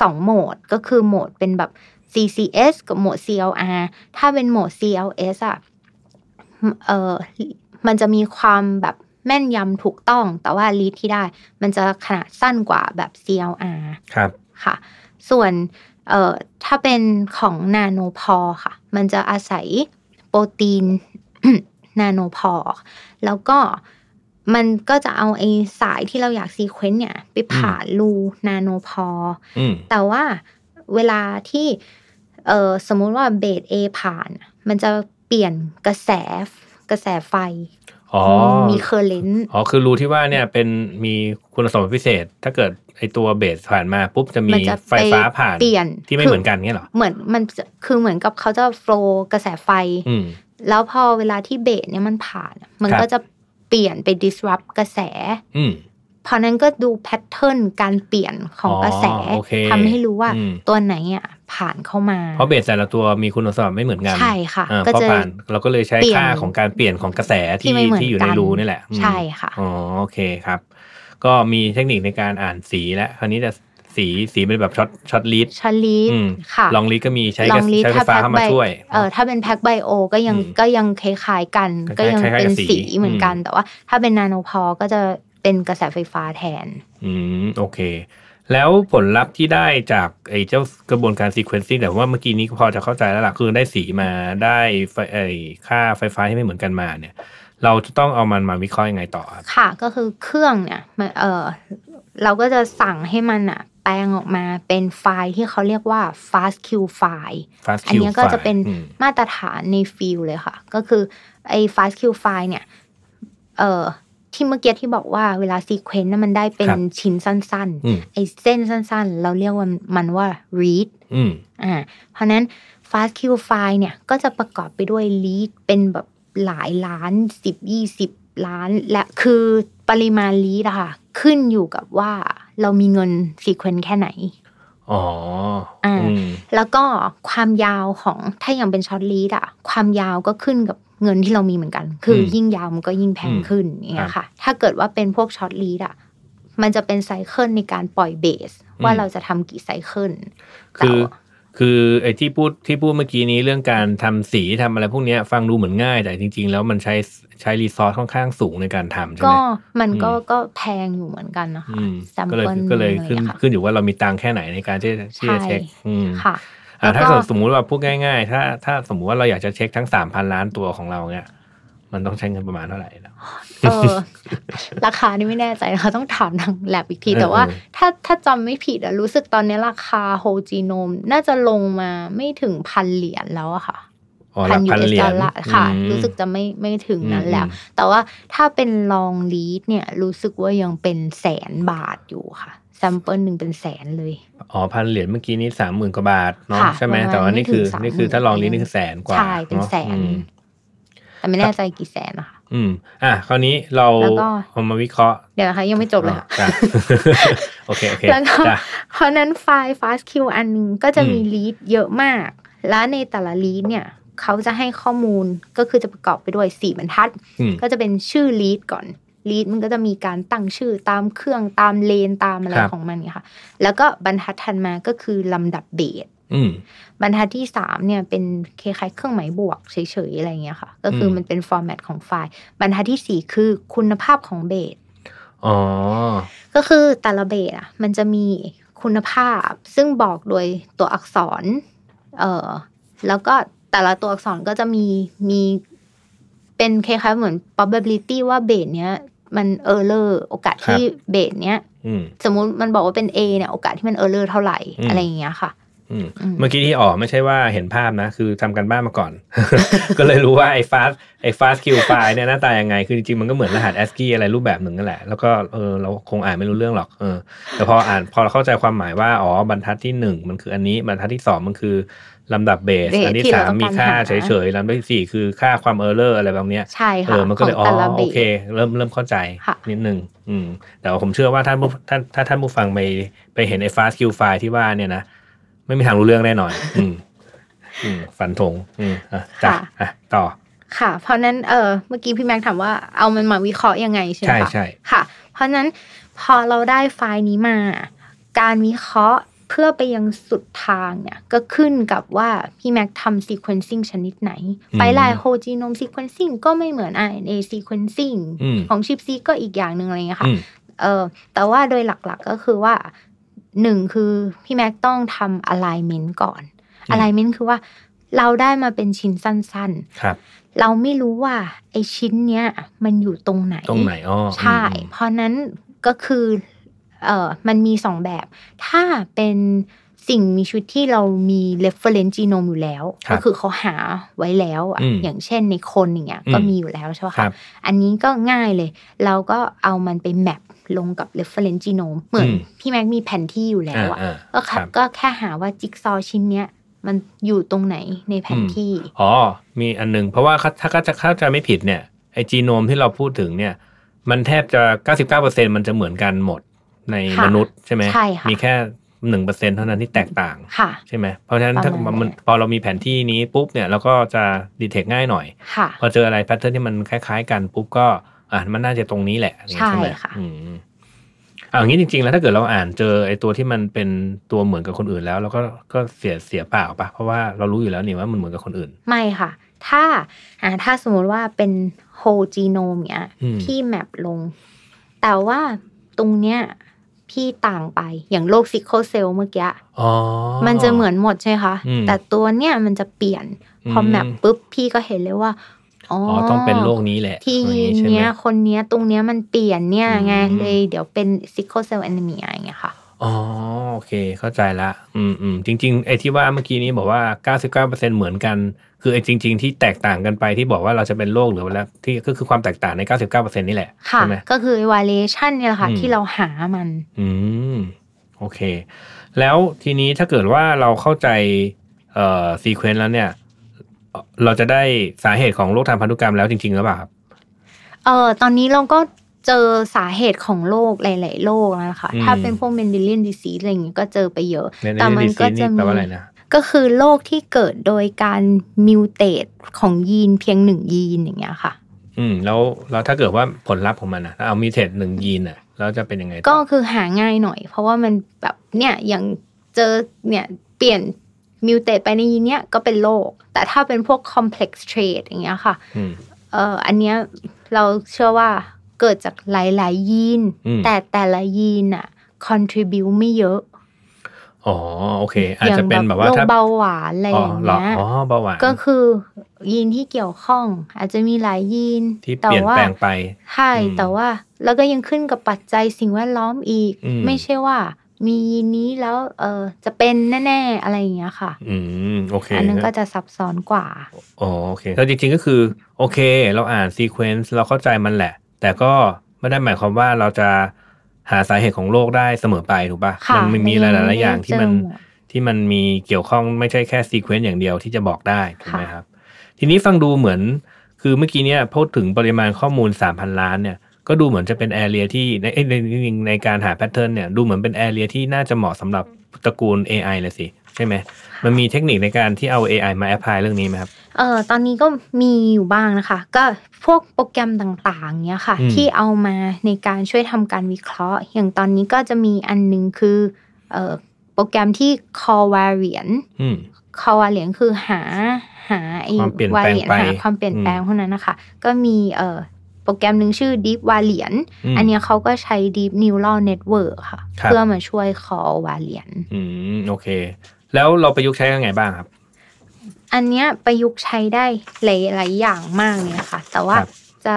สองโหมดก็คือโหมดเป็นแบบ CCS กับโหมด CLR ถ้าเป็นโหมด CLS อะเออมันจะมีความแบบแม่นยำถูกต้อง แต่ว่าลีดที่ได้ มันจะขนาดสั้นกว่าแบบ CLR
ครับ
ค่ะ ส่วน เอ่อถ้าเป็นของนาโนพอค่ะ มันจะอาศัยโปรตีนนาโนพอแล้วก็มันก็จะเอาไอ้สายที่เราอยากซีเควนต์เนี่ย ไปผ่านรูนาโนพอ
อืม
แต่ว่าเวลาที่เออสมมุติว่าเบส A ผ่าน มันจะเปลี่ยนกระแสกระแสไฟ
อ๋อ
มีเคอร์เรนต์
อ๋อคือรูที่ว่าเนี่ยเป็นมีคุณสมบัติพิเศษ ถ้าเกิดไอตัวเบสผ่านมาปุ๊บจะมี
มันจะ
ไฟฟ้าผ่าน
เปลี่ยน
ที่ไม่
คื
เหมือนกันเงี้ยเหรอ
เหมือนมันจะคือเหมือนกับเขาจะโฟล์กระแสไฟ
อืม
แล้วพอเวลาที่เบสเนี่ยมันผ่าน มัน
ครับ
ก็จะเปลี่ยนไป disrupt กระแส
อืม
เพราะนั้นก็ดูแพทเทิร์นการเปลี่ยนของ
อ๋อก
ระแส
โอเค
ทำให้รู้ว่า
อืม
ตัวไหนอะ ผ่านเข้ามา
เพราะเบสแต่ละตัวมีคุณสมบัติไม่เหมือนกัน
ใช่ค่ะ
อ่า
ก็
เพราะ
จะ
ผ่านเราก็เลยใช้
เปลี่ยน
ค่าของการเปลี่ยนของกระแส
ที่
ที่
ไม่เหมือน
ที่อยู่ใน
กัน
รูนี่แหละอืม
ใช่ค่ะ
อ๋อโอเคครับ ก็มีเทคนิคในการอ่านสีแล้วคราวนี้จะสีสีเป็นแบบช็อตช็อตลีด
ชอลีด
อืม
ค่ะ
ลองลีดก็มีใช้
ล
ก
อ
ระ
งลีด
ใช้ไฟ
ถ้า
ฟ้า
แพ็ค
เข้า
ไบ
มาช่วย
เออถ้าเป็นแพ็คไบโอก็ยัง
อืม
ก็ยังคล้ายๆกัน
คล้ายๆ
ก็ยัง
คล้ายๆ
เป็น
กับสี
สีเหมือนกัน
อืม
แต่ว่า ถ้าเป็น Nanopore ก็จะเป็นกระแสไฟฟ้าแทน
อืมโอเค แล้วผลลัพธ์ที่ได้จากไอ้เจ้ากระบวนการ sequencing แต่ว่าเมื่อกี้นี้พอจะเข้าใจแล้วล่ะคือได้สีมาได้ไฟไอ้ค่าไฟฟ้าที่ไม่เหมือนกันมาเนี่ย เราจะต้องเอามันมาวิเคราะห์ยังไงต่อครับ
ค่ะ ก็คือเครื่องเนี่ยมันเออเราก็จะสั่งให้มันอะแปลงออกมาเป็นไฟล์ที่เขาเรียกว่า fast q ไฟล์
fast
อันเนี้ย
Q
ก็จะเป็น
อืม
มาตรฐานใน field เลยค่ะ ก็คือไอ้ fast q ไฟล์เนี่ยเอ่อ ที่เมื่อกี้ที่บอกว่าเวลา sequence มันได้เป็น
ครับ
ชิ้นสั้น
อืม
ๆไอ้เส้นสั้นๆ เราเรียกว่ามันว่า read
อืม
อ่า เพราะนั้น fast q ไฟล์เนี่ย ก็จะประกอบไปด้วย lead เป็นแบบหลายล้านสิบยี่สิบล้าน และคือปริมาณ lead อะค่ะ ขึ้นอยู่กับว่าเรามีเงิน sequence แค่ไหน
อ๋อ
อ่า
อืม
แล้วก็ความยาวของถ้าอย่างเป็น short read อะความยาวก็ขึ้นกับ เงินที่เรามีเหมือนกัน คืออ
ม
ยิ่งยาวมันก็ยิ่งแพง
อืม
ขึ้นอย่างเงี้
ครั
ย
บ
ค่ะ ถ้าเกิดว่าเป็นพวก short read อะมันจะเป็น cycle ในการปล่อยเบส ว่า
อืม
เราจะทำกี่ cycleคื
อ
แต่ว่า
คือไอ้ที่พูดที่พูดเมื่อกี้นี้เรื่องการทำสีทำอะไรพวกเนี้ยฟังดูเหมือนง่าย แต่จริง ๆ แล้วมันใช้ใช้ resource ค่อนข้างสูงในการทำใช่ไห
ก็
ม
มันก็
อืม
ก็แพงอยู่เหมือนกันนะคะ
อืม
แซม
ก็เลย
เปิล
ก็เลยขึ้น
อะไรอะค่ะ
ขึ้นอยู่ว่าเรามีตังค์แค่ไหนในการที่ที่จะเช็คอืม
ค่ะ
อ่า
แล้วก็
ถ้าเกิดสมมุติว่าพูดง่ายๆ ถ้าถ้าสมมุติว่าเราอยากจะเช็คทั้งสามพันล้านตัวของเราเนี่ยมันต้องใช้เงินประมาณเท่าไหร่นะ
เออ ราคานี่ไม่แน่ใจนะคะต้องถามทางแลบอีกที
เออ
แต่ว่า
เออ
ถ้าถ้าจำไม่ผิดอะรู้สึกตอนนี้ราคาโฮจีโนม น่าจะลงมาไม่ถึงพันเหรียญแล้วอะค่ะ
อ๋อหลักพันเหรีย
ด
ญ
อลลาร์ค่ะ
อืม
รู้สึกจะไม่ไม่ถึงนั้นแล้ว
อืม
แต่ว่าถ้าเป็น long read เนี่ย รู้สึกว่ายังเป็นแสนบาทอยู่ค่ะ sample หนึ่งเป็นแสนเลย
อ๋อพันเหรียญเมื่อกี้นี้สามหมื่นกว่าบาทเนาะ
ค่ะ
ใช่ไหม
ประมาณ
แต่ว่านี่คือ
ไม่ถึง
นี่คือ
30,000
ถ้า long read นี่คือแสนกว่า
ใช่เป็นแสน
อะอืม
แต่ไม่แน่ใจกี่แสนนะคะ
อืม อะคราวนี้เรา
แล้วก็
เอามาวิเคราะห์
เดี๋ยวนะคะยังไม่จบเลยค่ะ
จ้ะโอเคโอเค
แล้วก็
จ้ะ
เพราะนั้นไฟล์ fast q อันหนึงก็จะมี
อืม
ลีดเยอะมาก แล้วในแต่ละ read เนี่ยเขาจะให้ข้อมูลก็คือจะประกอบไปด้วยสี่บรรทัด
อืม
ก็จะเป็นชื่อ lead ก่อน lead มันก็จะมีการตั้งชื่อตามเครื่องตามเลนตามอะไร
ครับ
ของมันเนี่ยค่ะ แล้วก็บรรทัดถัดมาก็คือลำดับเบส
อืม
บรรทัดที่สามเนี่ยเป็นคล้ายๆเครื่องหมายบวกเฉยๆอะไรเงี้ยค่ะ ก็คืออ
ม
มันเป็นฟอร์แมตของไฟล์ บรรทัดที่สี่คือคุณภาพของเบส
อ๋อ
ก็คือแต่ละเบสอะ มันจะมีคุณภาพ ซึ่งบอกโดยตัวอักษร เอ่อแล้วก็แต่ละตัวอักษรก็จะมีมีเป็นคล้ายๆเหมือน probability ว่าเบสเนี้ย มัน error โอกาสที่เบสเนี้ย
อืม
สมมุติมันบอกว่าเป็น A เนี่ยโอกาสที่มัน error เท่าไหร่
อืม
อะไรอย่างเงี้ยค่ะ
อืม
อืม
เมื่อกี้ที่ออกไม่ใช่ว่าเห็นภาพนะ คือทำกันบ้านมาก่อน ก็เลยรู้ว่าไอ้ FAST ไอ้ FASTQ ไฟล์เนี่ยหน้าตายังไง คือจริงๆ มันก็เหมือนรหัส ASCII อะไรรูปแบบหนึ่งนั่นแหละ แล้วก็เออเราคงอ่านไม่รู้เรื่องหรอกเออแต่พออ่านพอเราเข้าใจความหมายว่า อ๋อบรรทัดที่หนึ่งมันคืออันนี้บรรทัดที่สองมันคือ ลำดับเบส
เบส
อันที่
ที่
สา
เรา
ม
ต้อง
มี
การ
ค่า
หา
เฉยๆลำดับที่สี่คือค่าความเออร์เลอร์อะไรแบบเนี้ย
ใช่
เอ
ค่ะ
อมันก็เลย
ข
อ๋
ง
อ
แต่ละบ
โอ
ส
เค เริ่มเริ่มเข้าใจ
ค่ะ
นิดนึงอืมแต่ว่าผมเชื่อว่าท่านผู้ท่านถ้าท่านผู้ฟังไปไปเห็นไอ้ฟาสคิวไฟล์ที่ว่าเนี่ยนะไม่มีทางรู้เรื่องแน่นอนอืมอืมฝันธงอืมอะจ้ะอะต่อ
ค่ะ เพราะนั้นเออเมื่อกี้พี่แม็กถามว่าเอามันมาวิเคราะห์ยังไงใช่ไหม
ใช่
คะ
ใช่
ค่ะ เพราะนั้นพอเราได้ไฟล์นี้มา การวิเคราะห์ เพื่อไปยังสุดทางเนี่ยก็ขึ้นกับว่าพี่แม็กทำ sequencing ชนิดไหน ไปลาย whole genome sequencing ก็ไม่เหมือน RNA sequencing
อืม
ของชิปซีก็อีกอย่างหนึ่งอะไรเงี้ยค่ะ
อืม
เออแต่ว่าโดยหลักๆก็คือว่าหนึ่งคือพี่แม็กต้องทำ alignment ก่อน
อืม
alignment คือว่าเราได้มาเป็นชิ้นสั้น
ครับ
ๆเราไม่รู้ว่าไอชิ้นเนี้ยมันอยู่ตรงไหน
ตรงไหนอ๋อ
ใช่
อืม
เพราะนั้นก็คือ เออมันมีสองแบบ ถ้าเป็นสิ่งมีชีวิตที่เรามี reference genome อยู่แล้ว
ครับ
ก็คือเขาหาไว้แล้วอะ
อืม
อย่างเช่นในคนอย่างเงี้ย
อืม
ก็มีอยู่แล้วใช่ไหม
ครั
คะ
บ
อันนี้ก็ง่ายเลย เราก็เอามันไปแมปลงกับ reference genome เหมือน
อืม
พี่แม็กมีแผนที่อยู่แล้วอะ
อ่า
ก็
ๆครับ
ก็แค่หาว่าจิ๊กซอว์ชิ้นเนี้ยมันอยู่ตรงไหนในแผนที่
อ๋อ มีอันหนึง เพราะว่าถ้าก็จะเข้าใจไม่ผิดเนี่ยไอจีโนมที่เราพูดถึงเนี่ย มันแทบจะ 99%มันจะเหมือนกันหมด ใน
ค่ะ
มนุษย์ใช่ไหม
ใช่ค่ะ
มีแค่หนึ่งเปอร์เซ็นเท่านั้นที่แตกต่าง
ค่ะ
ใช่ไหมเพราะฉะนั้นถ้า
ประมาณ
มัน
นั้น
พอเรามีแผนที่นี้ปุ๊บเนี่ยเราก็จะดีเทคง่ายหน่อย
ค่ะ
พอเจออะไรแพทเทิร์นที่มันคล้าย ๆ กันปุ๊บก็อะมันน่าจะตรงนี้แหละอย่างนี้
ใช่
ไหม
ค่ะ
อืมเอาอย่างนี้จริงๆ แล้วถ้าเกิดเราอ่านเจอไอ้ตัวที่มันเป็นตัวเหมือนกับคนอื่นแล้วเราก็ก็เสียเสียเปล่าปะเพราะว่าเรารู้อยู่แล้วนี่ว่ามันเหมือนกับคนอื่น
ไม่ค่ะ ถ้าอ่าถ้าสมมติว่าเป็น whole genome เนี้ย
อืม
พี่แมปลง แต่ว่าตรงเนี้ย พี่ต่างไป อย่างโรคซิ c โคเซลเมื่อกี้
อ๋อ
มันจะเหมือนหมดใช่ไหมคะ
อืม
แต่ตัวเนี้ยมันจะเปลี่ยน พอ
ม
แมปปุ๊บพี่ก็เห็นเลยว่าอ๋อ
อ๋อ
อ
ต้องเป็นโรคนี้แหละ
ที่
อ
ยี
ย่าง
น
ใช่ไหม
เนี้ยคนเนี้ยตรงเนี้ยมันเปลี่ยนเนี่ยไง
อืม
เลยเดี๋ยวเป็นซิ c โคเซลแอนิเมียอย่างเงี้ยค่ะ
อ๋อโอเคเข้าใจละ อืมอืมจริง ๆ ไอ้ที่ว่าเมื่อกี้นี้บอกว่า 99%เหมือนกัน คือไอ้จริง ๆ ที่แตกต่างกันไปที่บอกว่าเราจะเป็นโรคหรือว่าที่ก็คือความแตกต่างใน 99%นี่แหละ
ค่ะ
ใช่ไหม
ก็คือ variation เนี่ยแหละค่ะ
อืม
ที่เราหามัน
อืมโอเค แล้วทีนี้ถ้าเกิดว่าเราเข้าใจเอ่อ sequence แล้วเนี่ยเอ่อเราจะได้สาเหตุของโรคทางพันธุกรรมแล้วจริง ๆ หรือเปล่าครับ
เออตอนนี้เราก็เจอสาเหตุของโรคหลาย ๆ โรคแล้วนะคะ
อืม
ถ้าเป็นพวก Mendelian disease อะไรอย่างเงี้ยก็เจอไปเยอะ
ในใน
แต่ Mendelian
disease
ก็
นี่
จะ
แปล
มี
ว่าอะไรนะ
ก็คือโรคที่เกิดโดยการ mutate ของยีนเพียงหนึ่งยีนอย่างเงี้ยค่ะ
อืมแล้วแล้วถ้าเกิดว่าผลลัพธ์ของมันนะถ้าเอา mutate หนึ่งยีนอะแล้วจะเป็นยังไงต่อ
ก็คือหาง่ายหน่อย เพราะว่ามันแบบเนี่ยอย่างเจอเนี่ยเปลี่ยน mutate ไปในยีนเนี้ยก็เป็นโรคแต่ถ้าเป็นพวก complex trait อย่างเงี้ยค่ะ
อืม
เอ่ออันเนี้ยเราเชื่อว่าเกิดจากหลาย ๆ ยีน
อืม
แต่แต่ละยีนอะ contribute ไม่เยอะ
อ๋อโอเค อาจจะเป็นแบบว่า
โรค
ถ้า
เบาหวานอะไร
อ๋
อ
อย่างเหรอ
เงี้ย
อ๋อเบาหวาน
ก็คือยีนที่เกี่ยวข้อง อาจจะมีหลายยีน
ที่
แต่
เปลี่ยน
ว่า
แปลงไป
ใช่
อืม
แต่ว่า แล้วก็ยังขึ้นกับปัจจัยสิ่งแวดล้อมอีก
อืม
ไม่ใช่ว่า มียีนนี้แล้วเออจะเป็นแน่ๆอะไรอย่างเงี้ยค่ะ
อืมโอเค
อันนั้นก็จะซับซ้อนกว่า
อ๋อโอเคแต่จริงๆก็คือ โอเค เราอ่าน sequence เราเข้าใจมันแหละ แต่ก็ไม่ได้หมายความว่าเราจะ หาสาเหตุของโรคได้เสมอไปถูกปะ
ค่ะ
มัมันมีหลาย ๆ อย่างที่มัน
ไได้เจอหด
ที่มันมีเกี่ยวข้องไม่ใช่แค่ sequence อย่างเดียวที่จะบอกได้ถูกไหม
ค่ะ
ครับ ทีนี้ฟังดูเหมือน คือเมื่อกี้เนี่ยพูดถึงปริมาณข้อมูล 3,000 ล้านเนี่ยก็ดูเหมือนจะเป็น area ที่ในในในในการหา pattern เนี่ยดูเหมือนเป็น area ที่น่าจะเหมาะสำหรับ ตระกูล AI เลยสิ ใช่ไหม มันมีเทคนิคในการที่เอา AI มาแอพพลายเรื่องนี้ไหมครับ
เออตอนนี้ก็มีอยู่บ้างนะคะ ก็พวกโปรแกรมต่างๆเนี้ยค่ะ
อืม
ที่เอามาในการช่วยทำการวิเคราะห์ อย่างตอนนี้ก็จะมีอันหนึงคือเออโปรแกรมที่ covariant
อืม
covariant คือหาหาไอ้
ความเปลี่ยนแปลง
variant
ไป
หาความเปลี่ยนแปลง
อืม
พวกนั้นนะคะ ก็มีเออ โปรแกรมหนึ่งชื่อ deep variant
อืม
อันเนี้ยเขาก็ใช้ deep neural network ค่ะ
ครับ
เพื่อมาช่วย covariant
อืมโอเค แล้วเราประยุกต์ใช้ยังไงบ้างครับ
อันเนี้ยประยุกต์ใช้ได้หลายๆอย่างมากเลยนะคะแต่ว่า
ครับ
จะ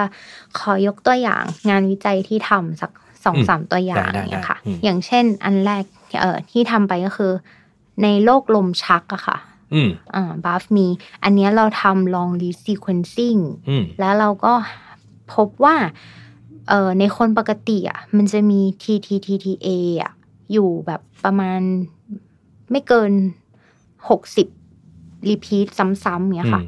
ขอยกตัวอย่างงานวิจัยที่ทำสักสอง
อืม
สามตัวอย่าง
ได้ได้
เนี่ยค่ะ
ได้อืม
อย่างเช่นอันแรกเอ่อที่ทำไปก็คือ ในโรคลมชักอะค่ะ
อืม
อ่าบัฟมี อันเนี้ยเราทำ long read sequencing
อืม
แล้วเราก็ พบว่าเอ่อในคนปกติอะมันจะมี TTTTA อะอยู่แบบประมาณไม่เกินหกสิบ repeat ซ้ำๆเนี้ยค่ะ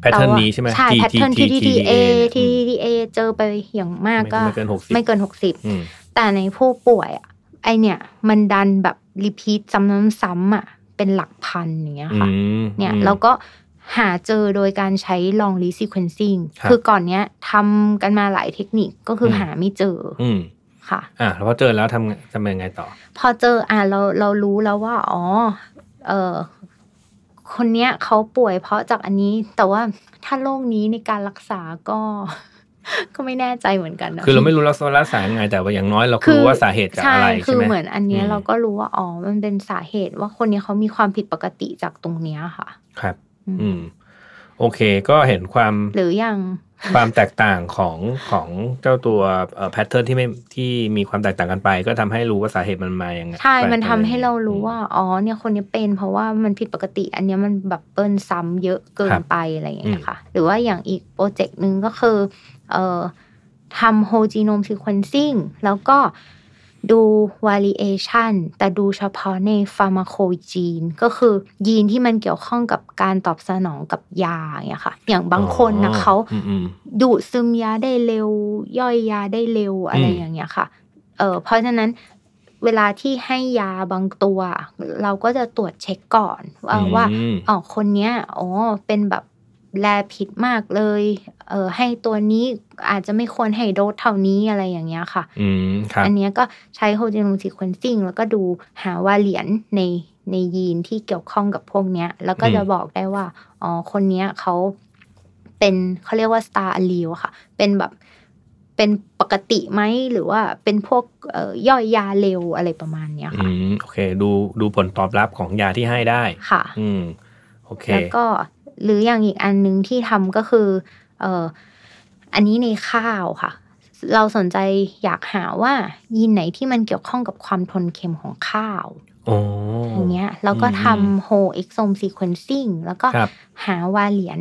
pattern นี้ใช่ไหม
ใช่
T
pattern
T T
TTTA
T
TTTA เจอไปอย่างมากก็
ไม่เกิน60
ไม่เกินหกสิบ
อืม
แต่ในผู้ป่วยอะไอเนี่ย มันดันแบบ repeat ซ้ำๆอะเป็นหลักพันอย่างเงี้ยค่ะ
อืม
เนี่ย
อืม
แล้วก็ หาเจอโดยการใช้ long read sequencing
ครับ
คือก่อนเนี้ยทำกันมาหลายเทคนิคก็คืออ
ม
หาไม่เจออ
อืม
ค่ะ
อะแล้วพอเจอแล้วทำทำยังไงต่อ
พอเจออะเราเรารู้แล้วว่า อ๋อ เออคนเนี้ยเขาป่วยเพราะจากอันนี้ แต่ว่าถ้าโรคนี้ในการรักษาก็ ก็ไม่แน่ใจเหมือนกันนะ
คือเราไม่รู้รักษารักษายังไงแต่ว่าอย่างน้อยเรา
คือ
รู้ว่าสาเหตุจาก
ใช่
อะไร
คื
ใช่
อ
ไหม
เหมือนอันเนี้ย
อืม
เราก็รู้ว่าอ๋อมันเป็นสาเหตุว่าคนเนี้ยเขามีความผิดปกติจากตรงเนี้ยค่ะ
ครับ
อืม
อืม โอเค ก็เห็นความ
หรืออย่าง
ความแตกต่างของของเจ้าตัว pattern ที่ไม่ที่มีความแตกต่างกันไป ก็ทำให้รู้ว่าสาเหตุมันมาอย่างไง
ใช่ มันทำ
ไป
ให้เรารู้ว่า อ๋อ เนี่ยคนนี้เป็น เพราะว่ามันผิดปกติ อันเนี้ยมันแบบเปิ้ลซ้ำเยอะเกินไปอะไรอย่างเงี้ยค่ะ หรือว่าอย่างอีกโปรเจกต์หนึ่งก็คือ เอ่อทำ whole genome sequencing แล้วก็ ดู variation แต่ดูเฉพาะใน pharmacogene ก็คือยีนที่มันเกี่ยวข้องกับการตอบสนองกับยาอย่างเงี้ยค่ะ อย่างบางคนนะ
อ๋อ
เขา
อืมอืม
ดูดซึมยาได้เร็ว ย่อยยาได้เร็วอะไร
อืม
อย่างเงี้ยค่ะ เออเพราะฉะนั้นเวลาที่ให้ยาบางตัว เราก็จะตรวจเช็คก่อนว่าว่า
อืม
อ๋อคนเนี้ยอ๋อเป็นแบบ แลผิดมากเลย เออให้ตัวนี้อาจจะไม่ควรให้โดสเท่านี้อะไรอย่างเงี้ยค่ะ
อืมครับ
อันเนี้ยก็ใช้ whole genome sequencing แล้วก็ดูหาว่าเหรียญในในยีนที่เกี่ยวข้องกับพวกเนี้ย แล้วก็จะบอกได้ว่า อ๋อ คนเนี้ยเขาเป็นเขาเรียกว่า star allele อะค่ะ เป็นแบบเป็นปกติไหมหรือว่าเป็นพวกเอ่อย่อยยาเร็วอะไรประมาณเนี้ย
อื
ค่ะ
มโอเค ดูดูผลตอบรับของยาที่ให้ได้
ค่ะ
อืมโอเค
แล้วก็ หรืออย่างอีกอันหนึงที่ทำก็คือเอ่ออันนี้ในข้าวค่ะ เราสนใจอยากหาว่ายีนไหนที่มันเกี่ยวข้องกับความทนเค็มของข้าว
โอ้
อย่างเงี้ยแล้วก็
อืม
ทำ whole exome sequencing แล้วก็
ครับ
หาวาเหรียญ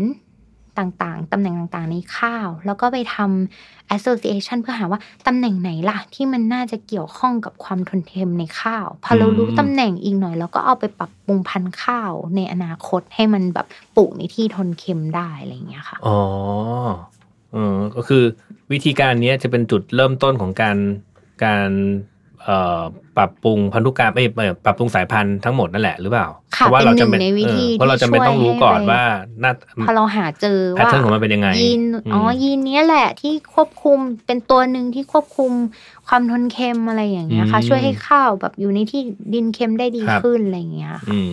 ต่างๆ ตำแหน่งต่างๆ ในข้าว แล้วก็ไปทำ association เพื่อหาว่าตำแหน่งไหนล่ะ ที่มันน่าจะเกี่ยวข้องกับความทนเค็มในข้าว พอเรารู้
อืม
ตำแหน่งอีกหน่อยเราก็เอาไปปรับปรุงพันธุ์ข้าวในอนาคตให้มันแบบปลูกในที่ทนเค็มได้อะไรอย่างเงี้ยค่ะ
อ๋อเออก็คือวิธีการเนี้ยจะเป็นจุดเริ่มต้นของการการเอ่อ ปรับปรุงพันธุกรรมเอ้ยเอ่อปรับปรุงสายพันธุ์ทั้งหมดนั่นแหละ หรือเปล่า
ค่ะ
เพราะว่าเรา
เป็นหนึ่
จำเป็น
งในวิธี
เออเพราะเราจำเป็น
ที่ช่วย
ต้องรู้ก่อน
ให้ไป
ว่าหน้า
พอเราหาเจอ
แพท
ว่า
เทิร์นของมันเป็นยังไง
ยีนอ๋อ
ม
ยีนเนี้ยแหละที่ควบคุมเป็นตัวหนึ่งที่ควบคุมความทนเค็มอะไรอย่างเงี้ยค่ะ
อืม
ช่วยให้ข้าวแบบอยู่ในที่ดินเค็มได้ดี
ครับ
ขึ้นอะไรอย่างเงี้ยค่ะ
อืม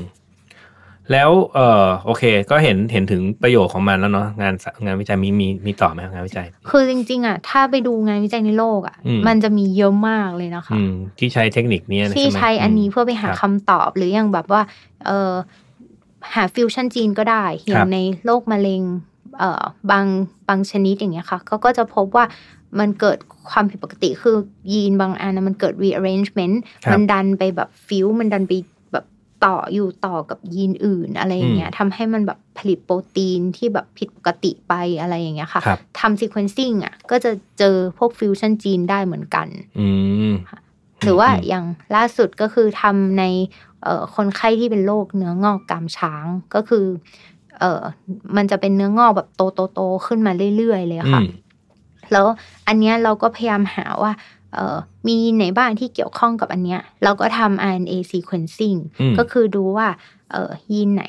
แล้วเออโอเค ก็เห็นเห็นถึงประโยชน์ของมันแล้วเนาะงานงานวิจัยมีมีมีต่อไหมครับงานวิจัย
คือจริง ๆอะถ้าไปดูงานวิจัยในโลกอะ
อืม
มันจะมีเยอะมากเลยนะคะ
อืมที่ใช้เทคนิคเนี้ยนะ
ที่
ไหม
ใช้อันนี้เพื่อไปหา
ครับ
คำตอบหรืออย่างแบบว่า เออหา fusion gene ก็ได้
ครั
ย่างในโรคมะเร็งเอ่อบางบางชนิดอย่างเงี้ยค่ะเขาก็จะพบว่ามันเกิดความผิดปกติคือยีนบางอันนะมันเกิด rearrangement
ครับ
มันดันไปแบบฟิวมันดันไปแบบ ต่ออยู่ต่อกับยีนอื่นอะไรอย่างเงี้ยทำให้มันแบบผลิตโปรตีนที่แบบผิดปกติไปอะไรอย่างเงี้ยค่ะ
ครับ
ทำ sequencing อะก็จะเจอพวก fusion gene ได้เหมือนกัน
อืม
หรือว่า
อืม
อย่างล่าสุดก็คือทำในเอ่อคนไข้ที่เป็นโรคเนื้องอกกรามช้างก็คือ เอ่อมันจะเป็นเนื้องอกแบบโตโตโตๆขึ้นมาเรื่อยๆเลย
อื
ค่ะ
ม
แล้วอันเนี้ยเราก็พยายามหาว่าเอ่อ มีไหนบ้างที่เกี่ยวข้องกับอันเนี้ย เราก็ทำ RNA sequencing
อืม
ก็คือดูว่าเอ่อยีนไหน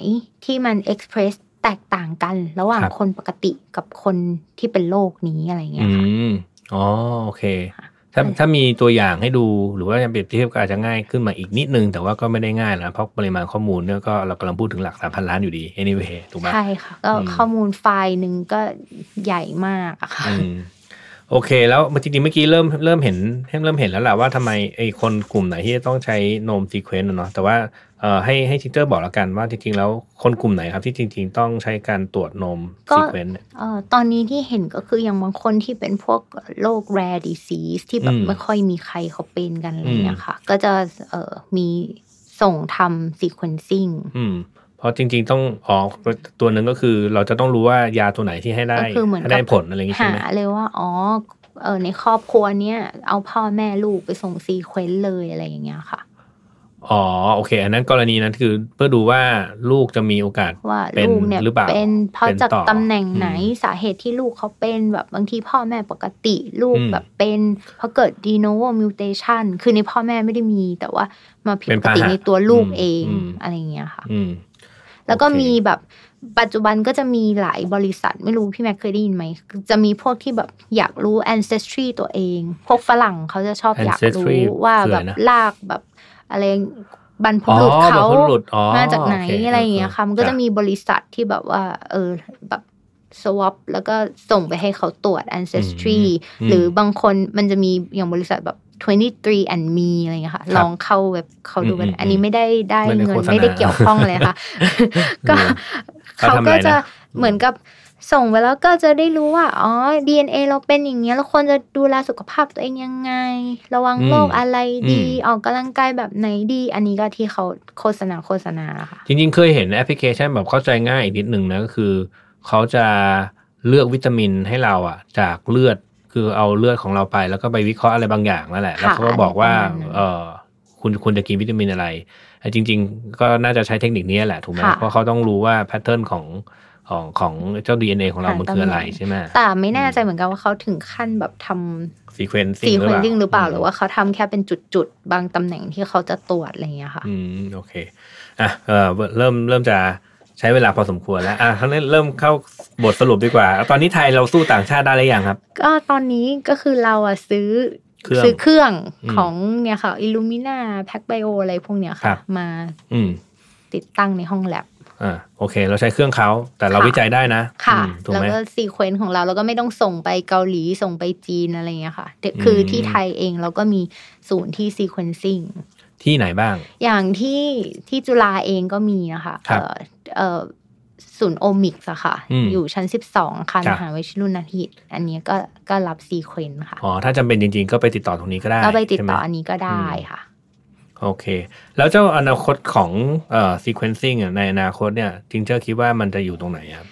ที่มัน express แตกต่างกันระหว่าง
ครับ
คนปกติกับคนที่เป็นโรคนี้อะไรเงี้
อื
ยค่ะ
มอ๋อโอเค
ค่ะ
ถ้าถ้ามีตัวอย่างให้ดูหรือว่าเปรียบเทียบก็อาจจะง่ายขึ้นมาอีกนิดนึง แต่ว่าก็ไม่ได้ง่ายนะเพราะปริมาณข้อมูลเนี่ยก็เรากำลังพูดถึงหลักสามพันล้านอยู่ดี anyway ถูกไหม
ใช่ค่ะ ก็
อืม
ข้อมูลไฟล์หนึ่งก็ใหญ่มากอะค่ะ
อืม โอเค แล้วจริงๆเมื่อกี้เริ่มเริ่มเห็นเริ่มเห็นแล้วแหละว่าทำไมไอ้คนกลุ่มไหนที่จะต้องใช้จีโนม sequence เนาะแต่ว่าเอ่อให้ให้ทิเตอร์บอกแล้วกันว่าจริงๆแล้วคนกลุ่มไหนครับที่จริง ๆ ต้องใช้การตรวจจีโนม
ก็
sequenceเอ่
อตอนนี้ที่เห็นก็คืออย่างบางคนที่เป็นพวกโรค rare disease ที่แบบ อื
ม
ไม่ค่อยมีใครเขาเป็นกันอะไรเงี้ยค่ะ ก็จะเอ่อมีส่งทำ sequencing
อืม เพราะจริง ๆ ต้องอ๋อตัวหนึ่งก็คือเราจะต้องรู้ว่ายาตัวไหนที่ให้ได้
ก็คือเหมือน
ให้
กับ
ได้ผลอะไรอย่างงี้ใช่
หา
ไหม
เลยว่าอ๋อเออในครอบครัวเนี้ยเอาพ่อแม่ลูกไปส่ง sequence เลยอะไรอย่างเงี้ยค่ะ
อ๋อโอเค อันนั้นกรณีนั้นคือเพื่อดูว่าลูกจะมีโอกาส
ว่า
เป็น
ลูกเนี่ย
หรือเปล่า
เป็นเพราะ
เป็น
จาก
ต่อ
ตำแหน่งไหน
อืม
สาเหตุที่ลูกเขาเป็นแบบบางทีพ่อแม่ปกติลูก
อืม
แบบเป็นเพราะเกิด de novo mutation คือในพ่อแม่ไม่ได้มี แต่ว่ามาผิด
เป็
ป
น
กติ
พาหะ
ในตัวลูก
อืม
เอง
อืม
อะไรอย่างเงี้ยค่ะ
อืม
แล้วก็
โอเค
มีแบบปัจจุบันก็จะมีหลายบริษัทไม่รู้พี่แม็กเคยได้ยินไหม จะมีพวกที่แบบอยากรู้ ancestry ตัวเอง พวกฝรั่งเขาจะชอบอยาก
Ancestry
รู้ว่า
คือ
แบ
อะไร
บ
นะ
ลากแบบอะไรบรรพบุรุษ
อ๋อ
เขา
บรรพบุรุษอ๋อ
มาจากไหน
โอเค
อะไรอย่างเงี้ยค่ะมันก็
จ้ะ
จะมีบริษัทที่แบบว่า เออแบบ swap แล้วก็ส่งไปให้เขาตรวจ ancestry
อืม
หรือบางคนมันจะมีอย่างบริษัทแบบ 23 and me อะไรอย่างเงี้ยค่ะ
ครับ
ลองเข้าเว็บเขาดูกัน
อืมอืม
อันนี้ไม่ได้ได้
ไม่ได้
เงิ
โฆ
น
ษณา
ไม่ได้เกี่ยวข้องเลยค่ะ ก็
เขา
เขา
ทำอะไร
ก็จะ
นะ
เหมือนกับส่งไปแล้วก็จะได้รู้ว่า อ๋อ DNA เราเป็นอย่างเงี้ยเราควรจะดูแลสุขภาพตัวเองยังไง ระวัง
อืม
โรคอะไรดี
อืม
ออกกำลังกายแบบไหนดี อันนี้ก็ที่เขาโฆษณาโฆษณาค่ะ
จริงๆ เคยเห็นแอปพลิเคชันแบบเข้าใจง่ายอีกนิดหนึ่งนะ ก็คือ เขาจะเลือกวิตามินให้เราอะ จากเลือด คือเอาเลือดของเราไป แล้วก็ไปวิเคราะห์อะไรบางอย่างนั่นแหละ แล้วเขาก็บอกว่า
อะไรประมาณนั้น
เออคุณคุณจะกินวิตามินอะไรแต่จริง ๆ ก็น่าจะใช้เทคนิคนี้แหละถูกไหม
ค่ะ
เพราะเขาต้องรู้ว่า pattern ของของของเจ้า DNA ของเรา
หา
มันคืออะไร
ตำแหน่ง
ใช่ไหม
แต่ไม่แน่ใจเหมือนกันว่าเขาถึงขั้นแบบทำ sequence sequencing หรือเปล่า หรือว่าเขาทำแค่เป็นจุดๆ บางตำแหน่งที่เขาจะตรวจอะไรอย่างเงี้ยค่ะ
อืม โอเค อะเออเริ่มเริ่มจะ ใช้เวลาพอสมควรแล้วอะครั้นี้เริ่มเข้าบทสรุปดีกว่า ตอนนี้ไทยเราสู้ต่างชาติได้หรือยังครับ
ก็ตอนนี้ก็คือเราอะซื้อ
เครื่อง
ซื้อเครื่อง
อืม
ของเนี่ยค่ะ Illumina PacBio อะไรพวกเนี้ย
ครับ
ค่ะมา
อืม
ติดตั้งในห้องแลบ
อ่าโอเค เราใช้เครื่องเขาแต่เรา
ค่ะ
วิจัยได้นะ
ค่ะ
อืมถูก
แล้ว
ไหม
ก็ซีเควนต์ของเราเราก็ไม่ต้องส่งไปเกาหลีส่งไปจีนอะไรเงี้ยค่ะเดี๋ยวคืออ
ม
ที่ไทยเองเราก็มีศูนย์ที่ซีเควนซิ่ง
ที่ไหนบ้าง
อย่างที่ที่จุฬาเองก็มีนะคะ
ครับ
เอ่อเอ่อศูนย์โอมิกส์อะค่ะ
อืม
อยู่ชั้น 12 ค่ะ
ครับ
มหาวิทยาลัยรุ่นนาทิตอันเนี้ยก็ก็รับซีเควนต์ค่ะ
อ๋อ ถ้าจำเป็นจริง ๆ ก็ไปติดต่อตรงนี้ก็ได้
ก็ไปติดต่อ
ใช่
อั
หม
นนี้ก็ได้ค่ะ
โอเค แล้วเจ้าอนาคตของเอ่อ sequencing อะในอนาคตเนี่ยทิงเจอร์คิดว่ามันจะอยู่ตรงไหนครับ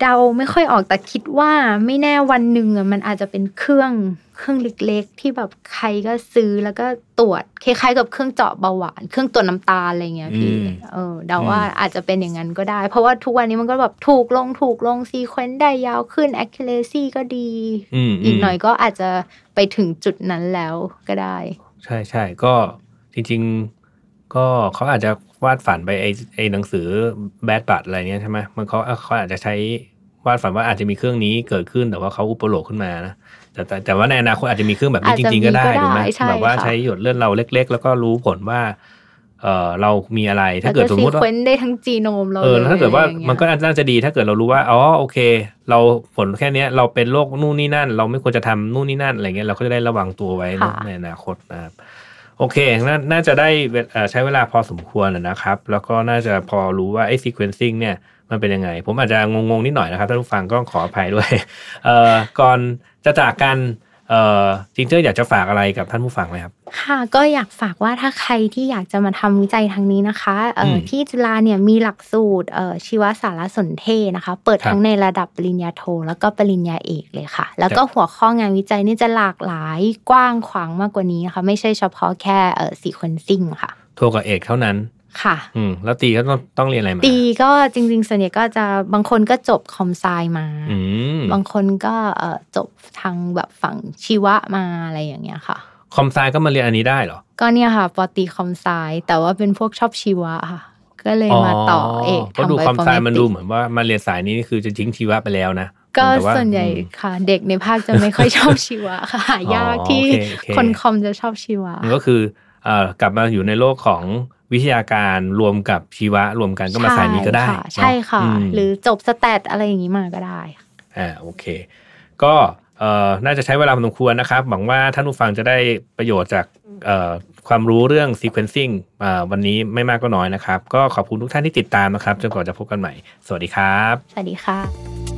เดาไม่ค่อยออกแต่คิดว่าไม่แน่วันหนึ่งอะมันอาจจะเป็นเครื่องเครื่องเล็กๆ ที่แบบใครก็ซื้อแล้วก็ตรวจคล้ายๆกับเครื่องเจาะเบาหวาน เครื่องตรวจน้ำตาลอะไรเงี้ยพี่
อืม
เออเดาว่าอาจจะเป็นอย่างนั้นก็ได้ เพราะว่าทุกวันนี้มันก็แบบถูกลงถูกลง sequence ได้ยาวขึ้น accuracy ก็ดี
อืม
อีกหน่อยก็อาจจะไปถึงจุดนั้นแล้วก็ได้
ใช่ใช่ก็จริง ๆ ก็เขาอาจจะ วาดฝันไปไอไอหนังสือแบดบัตอะไรเนี้ยใช่ไหมมันเขาเขาอาจจะใช้วาดฝันว่าอาจจะมีเครื่องนี้เกิดขึ้นแต่ว่าเขาอุปโลกขึ้นมานะแต่แต่แต่ว่าในอนาคตอาจจะมีเครื่องแบบนี้
อาจ
จ
จะ
ริงๆก็ได้
มีก็ได้
ถูกไหม
ใช่
แบบว่า
ค่ะ
ใช้หยดเลือดเราเล็ก ๆ แล้วก็รู้ผลว่าเออเรามีอะไรถ้า
แล้ว
เกิด
ก็
สม
ซี
มติว่า
เควนต์ได้ทั้งจีโนมเรา
เออแล้วถ้าเกิดว่า
ลยอะไรอย่งงี้ย
มันก็น่าจะดีถ้าเกิดเรารู้ว่าอ๋อโอเค เราผลแค่เนี้ยเราเป็นโรคนู่นนี่นั่น เราไม่ควรจะทำนู่นนี่นั่นอะไรเงี้ยเราก็จะได้ระวังตัวไว้เนอะ
ค่ะ
ในอนาคตนะครับ โอเคนน่าจะได้ใช้เวลาพอสมควรนะครับ แล้วก็น่าจะพอรู้ว่าไอ้ sequencing เนี่ยมันเป็นยังไง ผมอาจจะงงๆนิดหน่อยนะครับท่านผู้ฟังก็ขออภัยด้วยเอ่อก่อนจะจากกัน เอ่อจิงเจอร์อยากจะฝากอะไรกับท่านผู้ฟังไหมครับ
ค่ะก็อยากฝากว่าถ้าใครที่อยากจะมาทำวิจัยทางนี้นะคะเอ่ออ
ม
ที่จุฬาเนี่ยมีหลักสูตรเอ่อชีวสารสนเทศนะคะ เปิด
ครับ
ทั้งในระดับปริญญาโท แล้วก็ปริญญาเอกเลยค่ะ แล้วก็หัวข้องานวิจัยนี่จะหลากหลายกว้างขวางมากกว่านี้นะคะไม่ใช่เฉพาะแค่เอ่อซีควนซิ่งค่ะ
โทรกับเอกเท่านั้น
ค่ะ
อืม แล้วตีก็ต้องต้องเรียนอะไรมา
ตีก็จริง ๆ ส่วนใหญ่ก็จะบางคนก็จบคอมไซมา
อืม
บางคนก็เอ่อจบทางแบบฝั่งชีวะมาอะไรอย่างเงี้ยค่ะ
คอมไซก็มาเรียนอันนี้ได้เหรอ
ก็เนี่ยค่ะปอตีคอมไซแต่ว่าเป็นพวกชอบชีวะค่ะ ก็เลยมาต่อเอก
ก็ดู
ทำ
คอมไซ
bioinformatics
มันดูเหมือนว่ามาเรียนสายนี้นี่คือจะทิ้งชีวะไปแล้วนะ
ก็
แต่า
ส่วนใหญ่
อืม
ค่ะ เด็กในภาคจะไม่ค่อยชอบชีวะค่ะหายาก
อ๋อ
ที่
โอเคโอเค
คนคอมจะชอบชีวะ
มันก็คือเอ่อกลับมาอยู่ในโลกของ วิทยาการรวมกับชีวะรวมกันก็มาสายนี้ก็ได้
ใช่ค่ะใช่ค่ะ
เนอะม
หรือจบสแตทอะไรอย่างนี้มาก็ได้
อ่าโอเค ก็เอ่อน่าจะใช้เวลาพอสมควรนะครับ หวังว่าท่านผู้ฟังจะได้ประโยชน์จากเอ่อความรู้เรื่อง sequencing อ่าวันนี้ไม่มากก็น้อยนะครับ ก็ขอบคุณทุกท่านที่ติดตามนะครับ จนกว่าจะพบกันใหม่ สวัสดีครับ
สวัสดีค่ะ